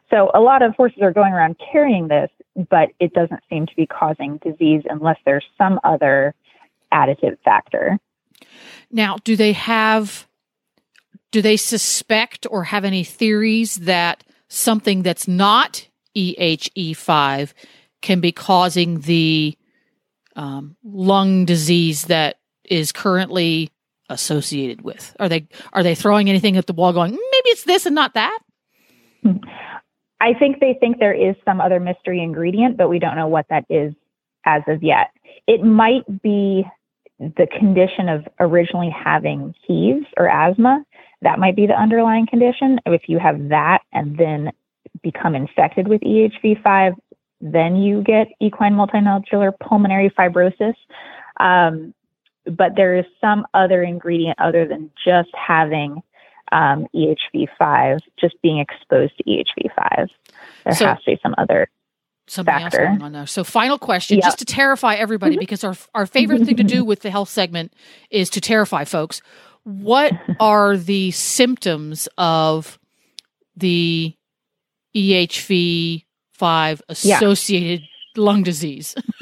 So a lot of horses are going around carrying this, but it doesn't seem to be causing disease unless there's some other additive factor. Now, do they have do they suspect or have any theories that something that's not EHE5 can be causing the um, lung disease that is currently associated with? Are they are they throwing anything at the wall, going maybe it's this and not that? I think they think there is some other mystery ingredient, but we don't know what that is as of yet. It might be the condition of originally having heaves or asthma. That might be the underlying condition. If you have that and then become infected with EHV5, then you get equine multinodular pulmonary fibrosis. Um, but there is some other ingredient other than just having um, EHV5, just being exposed to EHV5. There So- has to be some other. Something else Factor. going on there. So, final question, Yeah. just to terrify everybody, Mm-hmm. because our our favorite thing to do with the health segment is to terrify folks. What are the symptoms of the EHV five Yeah. associated lung disease?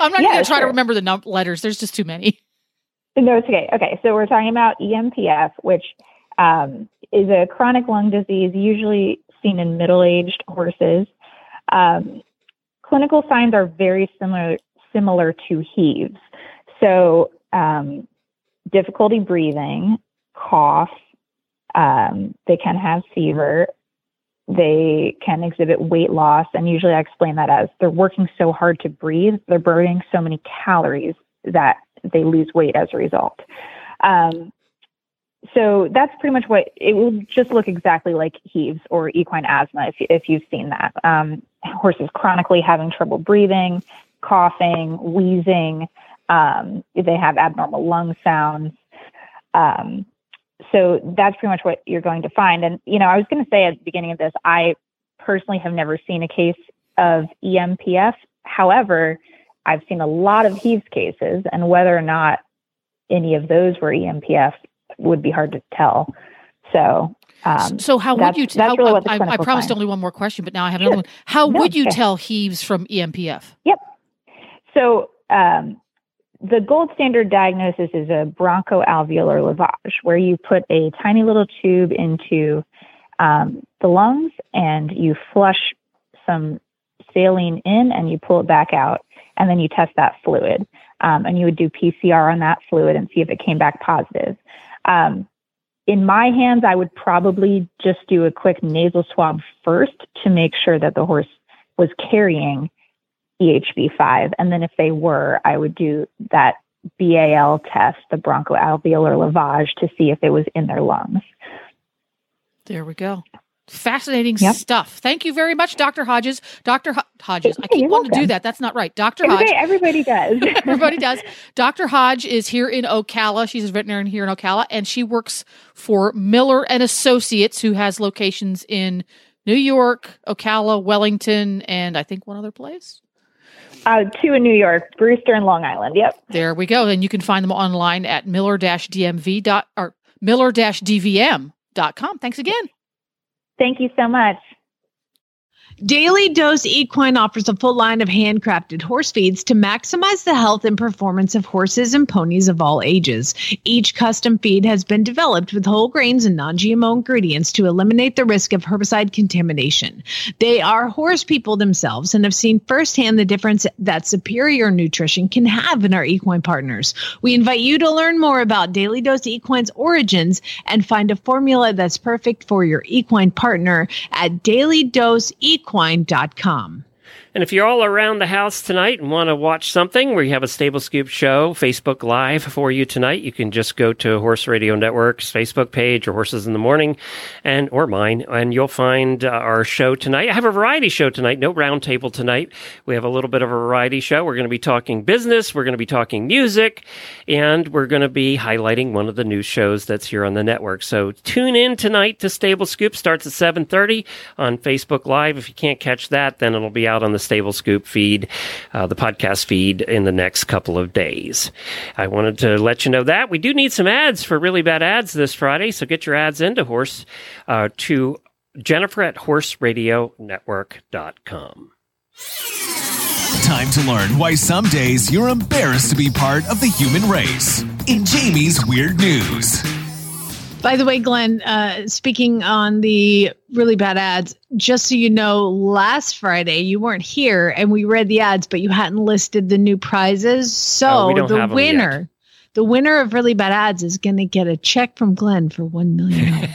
I'm not Yeah, going to try to remember the num- letters. There's just too many. No, it's okay. Okay, so we're talking about EMPF, which um, is a chronic lung disease usually seen in middle aged horses. Um, clinical signs are very similar similar to heaves. So um, difficulty breathing, cough. Um, they can have fever. They can exhibit weight loss, and usually I explain that as they're working so hard to breathe, they're burning so many calories that they lose weight as a result. Um, so that's pretty much what it will just look exactly like heaves or equine asthma if, if you've seen that. Um, horses chronically having trouble breathing, coughing, wheezing. Um, they have abnormal lung sounds. Um, so that's pretty much what you're going to find. And, you know, I was going to say at the beginning of this, I personally have never seen a case of EMPF. However, I've seen a lot of heaves cases, and whether or not any of those were EMPF would be hard to tell. So, um, so, how would you? how, really the I, I promised only one more question, but now I have Sure. another one. How No, would you okay. tell heaves from EMPF? Yep. So um, the gold standard diagnosis is a bronchoalveolar lavage, where you put a tiny little tube into um, the lungs and you flush some saline in and you pull it back out, and then you test that fluid. Um, and you would do PCR on that fluid and see if it came back positive. Um, in my hands, I would probably just do a quick nasal swab first to make sure that the horse was carrying EHV5. And then if they were, I would do that BAL test, the bronchoalveolar lavage, to see if it was in their lungs. There we go. Fascinating Yep. stuff. Thank you very much, Dr. Hodges. Dr. Ho- Hodges. I keep you're wanting to do that. That's not right. Dr. Hodge. okay, everybody does. Everybody does. Dr. Hodge is here in Ocala. She's a veterinarian here in Ocala, and she works for Miller and Associates, who has locations in New York, Ocala, Wellington, and I think one other place. uh, two in New York, Brewster and Long Island. Yep. There we go. And you can find them online at miller-dmv dot or miller-dvm.com. Thanks again. Thank you so much. Daily Dose Equine offers a full line of handcrafted horse feeds to maximize the health and performance of horses and ponies of all ages. Each custom feed has been developed with whole grains and non GMO ingredients to eliminate the risk of herbicide contamination. They are horse people themselves and have seen firsthand the difference that superior nutrition can have in our equine partners. We invite you to learn more about Daily Dose Equine's origins and find a formula that's perfect for your equine partner at dailydoseequine.com. And if you're all around the house tonight and want to watch something, we have a Stable Scoop show, Facebook Live for you tonight. You can just go to Horse Radio Network's Facebook page or Horses in the Morning and or mine, and you'll find uh, our show tonight. I have a variety show tonight, no roundtable tonight. We have a little bit of a variety show. We're going to be talking business, we're going to be talking music, and we're going to be highlighting one of the new shows that's here on the network. So tune in tonight to Stable Scoop. Starts at 7:30 on Facebook Live. If you can't catch that, then it'll be out on the Stable Scoop feed, uh, the podcast feed, in the next couple of days. I wanted to let you know that we do need some ads for really bad ads this Friday. So get your ads into Horse uh, to Jennifer at HorseRadioNetwork.com. Time to learn why some days you're embarrassed to be part of the human race. In Jamie's Weird News. By the way, Glenn, uh, speaking on the really bad ads, just so you know, last Friday you weren't here and we read the ads, but you hadn't listed the new prizes. So Oh, the winner, the winner of really bad ads is going to get a check from Glenn for $1 million.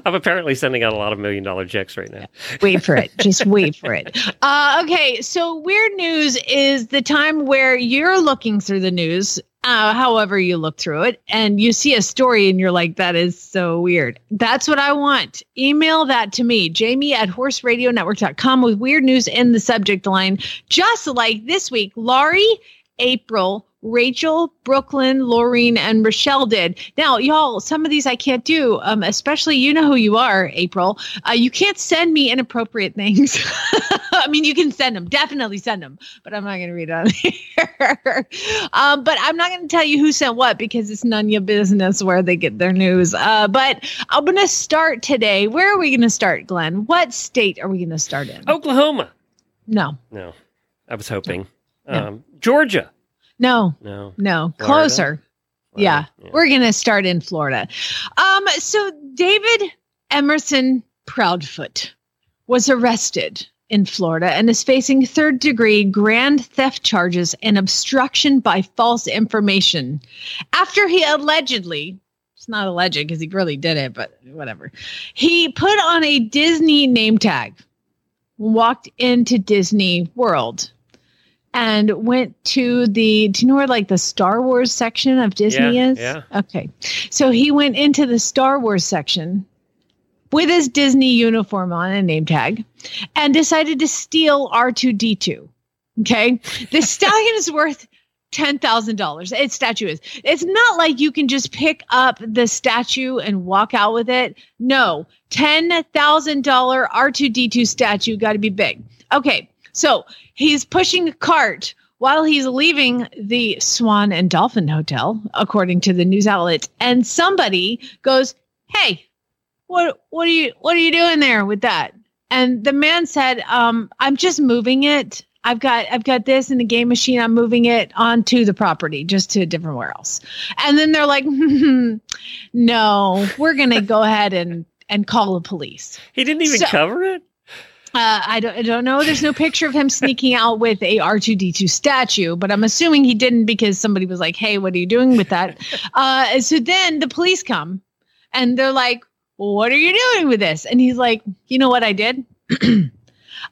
I'm apparently sending out a lot of million dollar checks right now. wait for it. Just wait for it. Uh, okay, so weird news is the time where you're looking through the news, uh, however you look through it, and you see a story and you're like, that is so weird. That's what I want. Email that to me, jamie at horseradionetwork.com with weird news in the subject line. Just like this week, Laurie, April, Rachel, Brooklyn, Laureen, and Rochelle did. Now, y'all, some of these I can't do, um, especially you know who you are, April. Uh, you can't send me inappropriate things. I mean, you can send them, definitely send them, but I'm not going to read it on here. um, but I'm not going to tell you who sent what because it's none of your business where they get their news. Uh, but I'm going to start today. Where are we going to start, Glenn? What state are we going to start in? Oklahoma. No, No, I was hoping. No. Um, Georgia. No, No. no, Florida? closer. Yeah, yeah. we're going to start in Florida. Um, so David Emerson Proudfoot was arrested in Florida and is facing third degree grand theft charges and obstruction by false information after he allegedly it's not alleged because he really did it, but whatever. He put on a Disney name tag, walked into Disney World, and went to the do you know where like the Star Wars section of Disney Yeah, is? yeah. Okay. So he went into the Star Wars section with his Disney uniform on and name tag and decided to steal R2D2. Okay. The stallion is worth $10,000. Its statue is. It's not like you can just pick up the statue and walk out with it. No, $10,000 R2D2 statue got to be big. Okay. So he's pushing a cart while he's leaving the Swan and Dolphin Hotel, according to the news outlet. And somebody goes, Hey, what what are you what are you doing there with that? And the man said, um, I'm just moving it. I've got I've got this in the game machine. I'm moving it onto the property, just to a different where else." And then they're like, No, we're gonna go ahead and and call the police. He didn't even So- cover it. Uh, I don't I don't know. There's no picture of him sneaking out with a R2D2 statue, but I'm assuming he didn't because somebody was like, "Hey, what are you doing with that?" Uh, so then the police come, and they're like, "What are you doing with this?" And he's like, "You know what I did."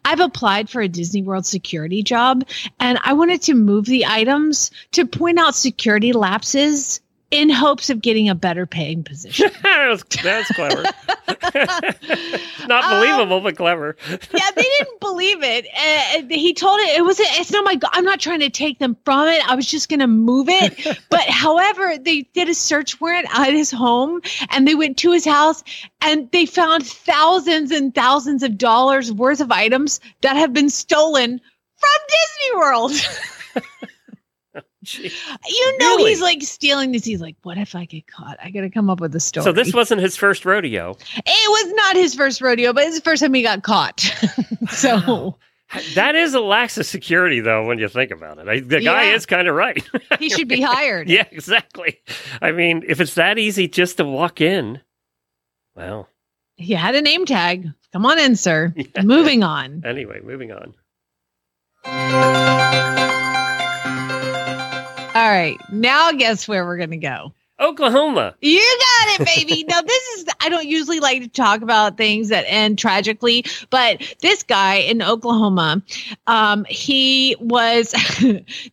I've applied for a Disney World security job and I wanted to move the items to point out security lapses in hopes of getting a better paying position. that was clever. Not Um, believable, but clever. yeah, they didn't believe it. Uh, he told it it was it's not my go- I'm not trying to take them from it. I was just going to move it. but however, they did a search warrant at his home and they went to his house and they found thousands and thousands of dollars worth of items that have been stolen from Disney World. You know Really? he's like stealing this. He's like, what if I get caught? I got to come up with a story. So this wasn't his first rodeo. it was not his first rodeo, but it's the first time he got caught. so That is a lax of security, though, when you think about it. I, the guy Yeah. is kind of right. he should be hired. yeah, exactly. I mean, if it's that easy just to walk in, well, He had a name tag. Come on in, sir. Moving on. anyway, moving on. All right. Now guess where we're going to go. Oklahoma. You got it, baby. now, this is, I don't usually like to talk about things that end tragically, but this guy in Oklahoma, um, he was,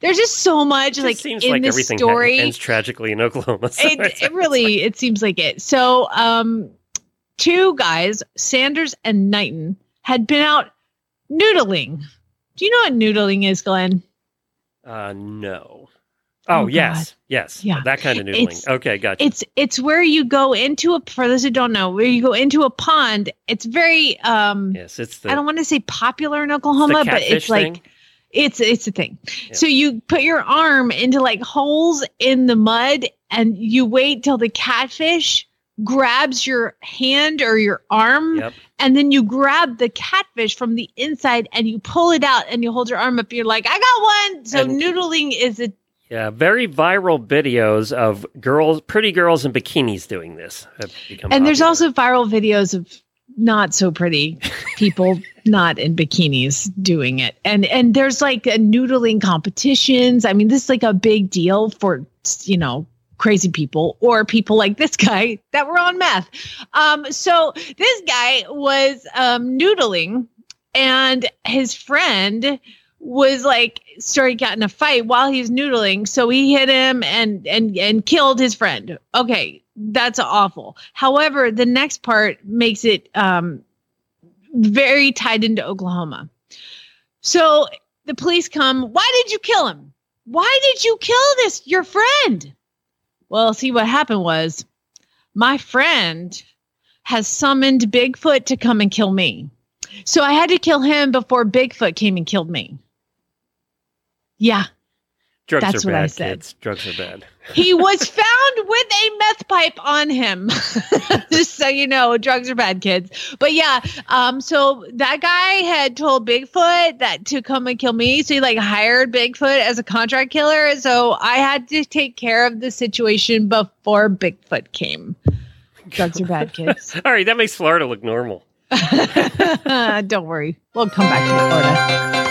there's just so much It like seems in like this everything story. ends tragically in Oklahoma. So it, it really it seems like it so um two guys sanders and knighton had been out noodling do you know what noodling is glenn Uh, no. Oh, Oh, yes, yes, Yeah. that kind of noodling. It's- okay, gotcha. it's it's where you go into a for those who don't know where you go into a pond it's very um yes, it's the, i don't want to say popular in it's oklahoma but catfish it's like thing. it's it's a thing Yeah. so you put your arm into like holes in the mud and you wait till the catfish grabs your hand or your arm Yep. and then you grab the catfish from the inside and you pull it out and you hold your arm up you're like i got one so And- noodling is a Yeah, very viral videos of girls, pretty girls in bikinis doing this. have become And there's also viral videos of not so pretty people not in bikinis doing it. And and there's like a noodling competitions. I mean, this is like a big deal for you know crazy people or people like this guy that were on meth. Um, so this guy was um, noodling, and his friend was like started getting a fight while he's noodling. So he hit him and and and killed his friend. Okay that's awful. However the next part makes it um very tied into oklahoma. So the police come why did you kill him? Why did you kill this your friend? Well see what happened was my friend has summoned bigfoot to come and kill me. So i had to kill him before bigfoot came and killed me yeah drugs that's are what bad. I said. Kids. Drugs are bad. he was found with a meth pipe on him. Just so you know, drugs are bad, kids. But yeah, um, so that guy had told Bigfoot that to come and kill me. So he like hired Bigfoot as a contract killer. So I had to take care of the situation before Bigfoot came. Drugs are bad, kids. All right, that makes Florida look normal. Don't worry, we'll come back to Florida.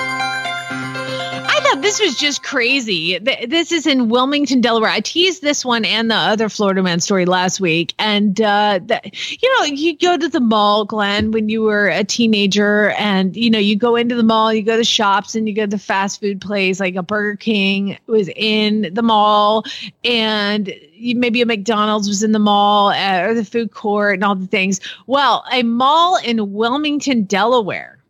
This was just crazy. This is in Wilmington, Delaware. I teased this one and the other Florida man story last week. And, uh, the, you know, you go to the mall, Glenn, when you were a teenager, and, you know, you go into the mall, you go to shops, and you go to the fast food place, like a Burger King was in the mall, and maybe a McDonald's was in the mall uh, or the food court and all the things. Well, a mall in Wilmington, Delaware.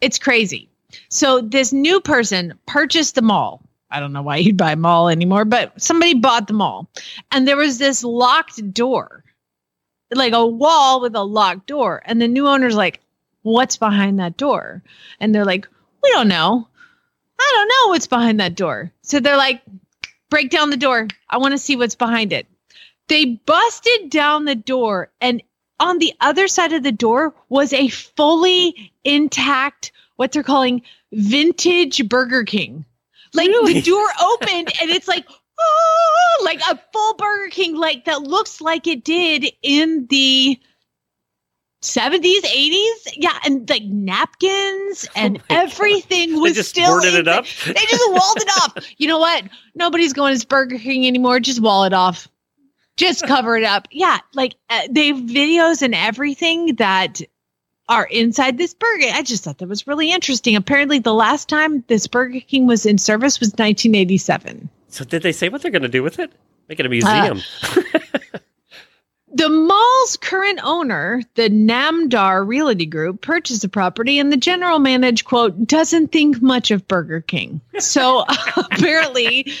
It's crazy. So this new person purchased the mall. I don't know why you'd buy a mall anymore, but somebody bought the mall. And there was this locked door, like a wall with a locked door. And the new owner's like, What's behind that door? And they're like, We don't know. I don't know what's behind that door. So they're like, Break down the door. I want to see what's behind it. They busted down the door, and on the other side of the door was a fully intact, what they're calling vintage Burger King. Like Really? the door opened, and it's like, oh, like a full Burger King, like that looks like it did in the 70s, 80s. Yeah, and like napkins and Oh my God. everything They was just still boarded it the- up. they just walled it off. You know what? Nobody's going to Burger King anymore. Just wall it off. Just cover it up. Yeah, like uh, they have videos and everything that are inside this burger. I just thought that was really interesting. Apparently, the last time this Burger King was in service was 1987. So did they say what they're going to do with it? Make it Uh, a museum. The mall's current owner, the Namdar Realty Group, purchased the property, and the general manager, quote, doesn't think much of Burger King. So apparently,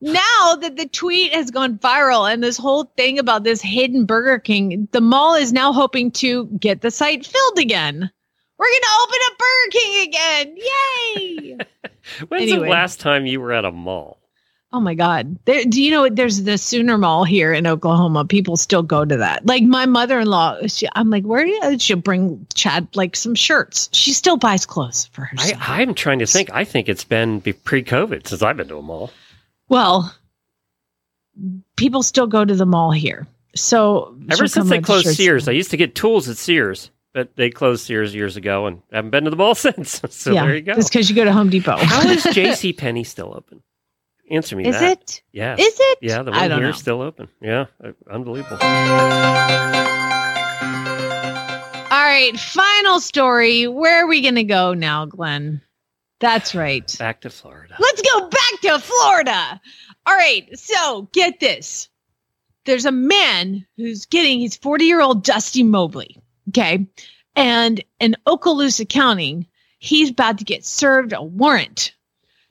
now that the tweet has gone viral and this whole thing about this hidden Burger King, the mall is now hoping to get the site filled again. We're going to open up Burger King again. Yay! When's anyway. the last time you were at a mall? Oh my God. There, do you know there's the Sooner Mall here in Oklahoma? People still go to that. Like my mother in law, I'm like, where do you, she'll bring Chad like some shirts. She still buys clothes for I, herself. I'm trying to think. I think it's been pre-COVID since I've been to a mall. Well, people still go to the mall here. So Ever since they closed shirts. Sears, I used to get tools at Sears, but they closed Sears years ago and haven't been to the mall since. so yeah, there you go. It's because you go to Home Depot. How is J.C. Penney still open? Answer me Is that. it? Yeah. Is it? Yeah, the one here know. is still open. Yeah, uh, unbelievable. All right, final story. Where are we going to go now, Glenn? That's right. Back to Florida. Let's go back to Florida. All right. So get this. There's a man who's getting his 40 year old Dusty Mobley. Okay. And in Okaloosa County, he's about to get served a warrant.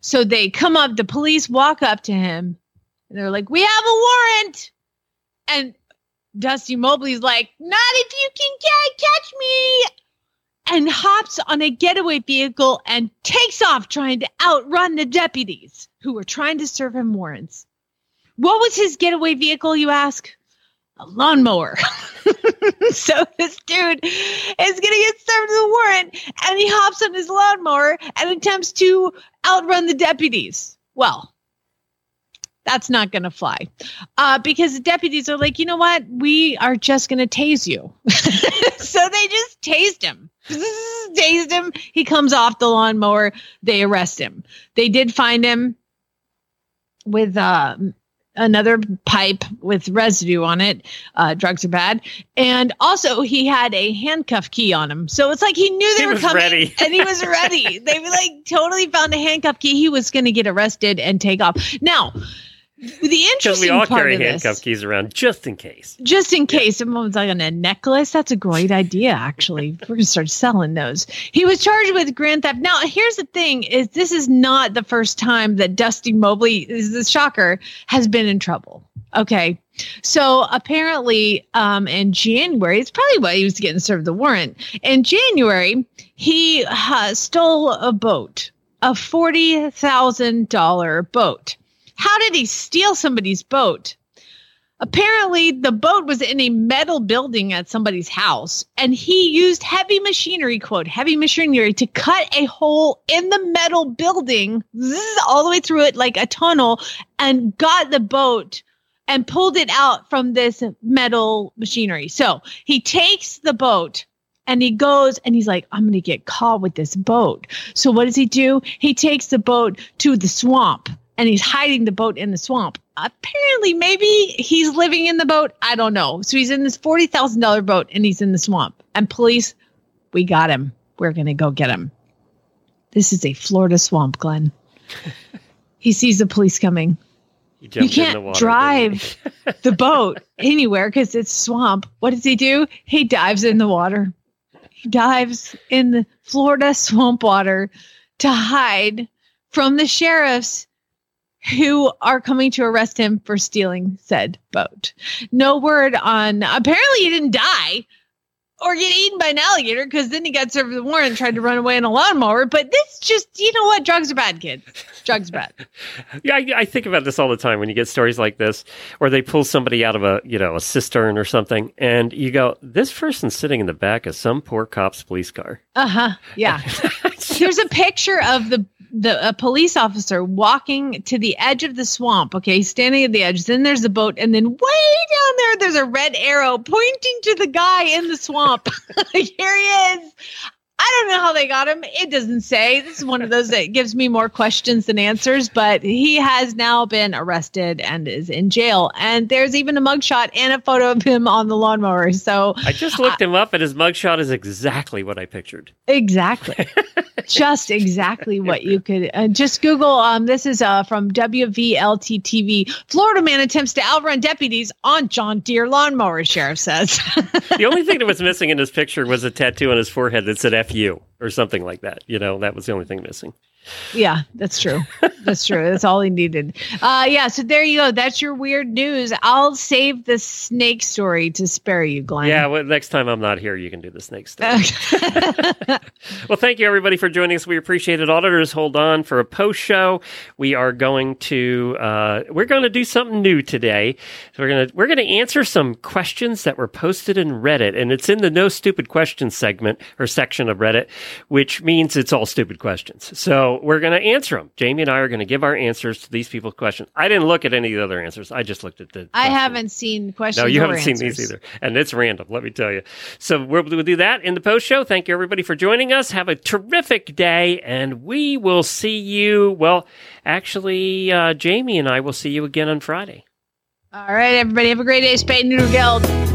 So they come up, the police walk up to him and they're like, We have a warrant. And Dusty Mobley's like, Not if you can catch me and hops on a getaway vehicle and takes off trying to outrun the deputies who were trying to serve him warrants. What was his getaway vehicle, you ask? A lawnmower. so this dude is going to get served a warrant and he hops on his lawnmower and attempts to outrun the deputies. Well, That's not going to fly. Uh, because the deputies are like, you know what? We are just going to tase you. so they just tased him. tased him. He comes off the lawnmower. They arrest him. They did find him with uh, another pipe with residue on it. Uh, drugs are bad. And also, he had a handcuff key on him. So it's like he knew they He were coming ready. and he was ready. they like totally found a handcuff key. He was going to get arrested and take off. Now, the interesting we all part carry of handcuff this, keys around just in case. just in case someone's like on a necklace, that's a great idea. Actually, we're gonna start selling those. He was charged with grand theft. Now, here's the thing: is this is not the first time that Dusty Mobley, is the shocker, has been in trouble. Okay, so apparently, um, in January, it's probably why he was getting served the warrant. In January, he uh, stole a boat, a forty thousand dollar boat. How did he steal somebody's boat? Apparently, the boat was in a metal building at somebody's house, and he used heavy machinery, quote, heavy machinery, to cut a hole in the metal building, zzz, all the way through it like a tunnel, and got the boat and pulled it out from this metal machinery. So he takes the boat and he goes and he's like, I'm going to get caught with this boat. So what does he do? He takes the boat to the swamp and he's hiding the boat in the swamp. Apparently, maybe he's living in the boat. I don't know. So he's in this $40,000 boat and he's in the swamp. And police, we got him. We're going to go get him. This is a Florida swamp, Glenn. he sees the police coming. He You the can't water. drive the boat anywhere because it's swamp. What does he do? He dives in the water. He dives in the Florida swamp water to hide from the sheriffs who are coming to arrest him for stealing said boat. No word on apparently he didn't die or get eaten by an alligator because then he got served with a warrant and tried to run away in a lawnmower. But this just, you know what? Drugs are bad, kids. Drugs are bad. Yeah, I, I think about this all the time when you get stories like this, where they pull somebody out of a you know a cistern or something, and you go, "This person's sitting in the back of some poor cop's police car." Uh huh. Yeah. There's a picture of the the a police officer walking to the edge of the swamp. Okay, standing at the edge. Then there's a boat, and then way down there, there's a red arrow pointing to the guy in the swamp. Here he is. I don't know how they got him. It doesn't say. This is one of those that gives me more questions than answers, but he has now been arrested and is in jail. And there's even a mugshot and a photo of him on the lawnmower. So I just looked him up, and his mugshot is exactly what I pictured. Exactly. just exactly what you could uh, just Google. Um, this is uh, from WVLT TV. Florida man attempts to outrun deputies on John Deere lawnmower, sheriff says. The only thing that was missing in his picture was a tattoo on his forehead that said "FU" or something like that. You know, that was the only thing missing. yeah, that's true. That's true. That's all he needed. Uh, yeah, so there you go. That's your weird news. I'll save the snake story to spare you, Glenn. Yeah, well, next time I'm not here, you can do the snake story. Well, thank you everybody for joining us. We appreciate it. Auditors, hold on for a post show. We are going to uh, we're going to do something new today. So we're gonna we're gonna answer some questions that were posted in Reddit, and it's in the No Stupid Questions segment or section of Reddit, which means it's all stupid questions. So we're going to answer them. Jamie and I are going to give our answers to these people's questions. I didn't look at any of the other answers. I just looked at the. I questions. haven't seen questions. No, you haven't seen these either. And it's random, let me tell you. So we'll, we'll do that in the post show. Thank you, everybody, for joining us. Have a terrific day, and we will see you. Well, actually, uh, Jamie and I will see you again on Friday. All right, everybody, have a great day. Spade Noodle Guild.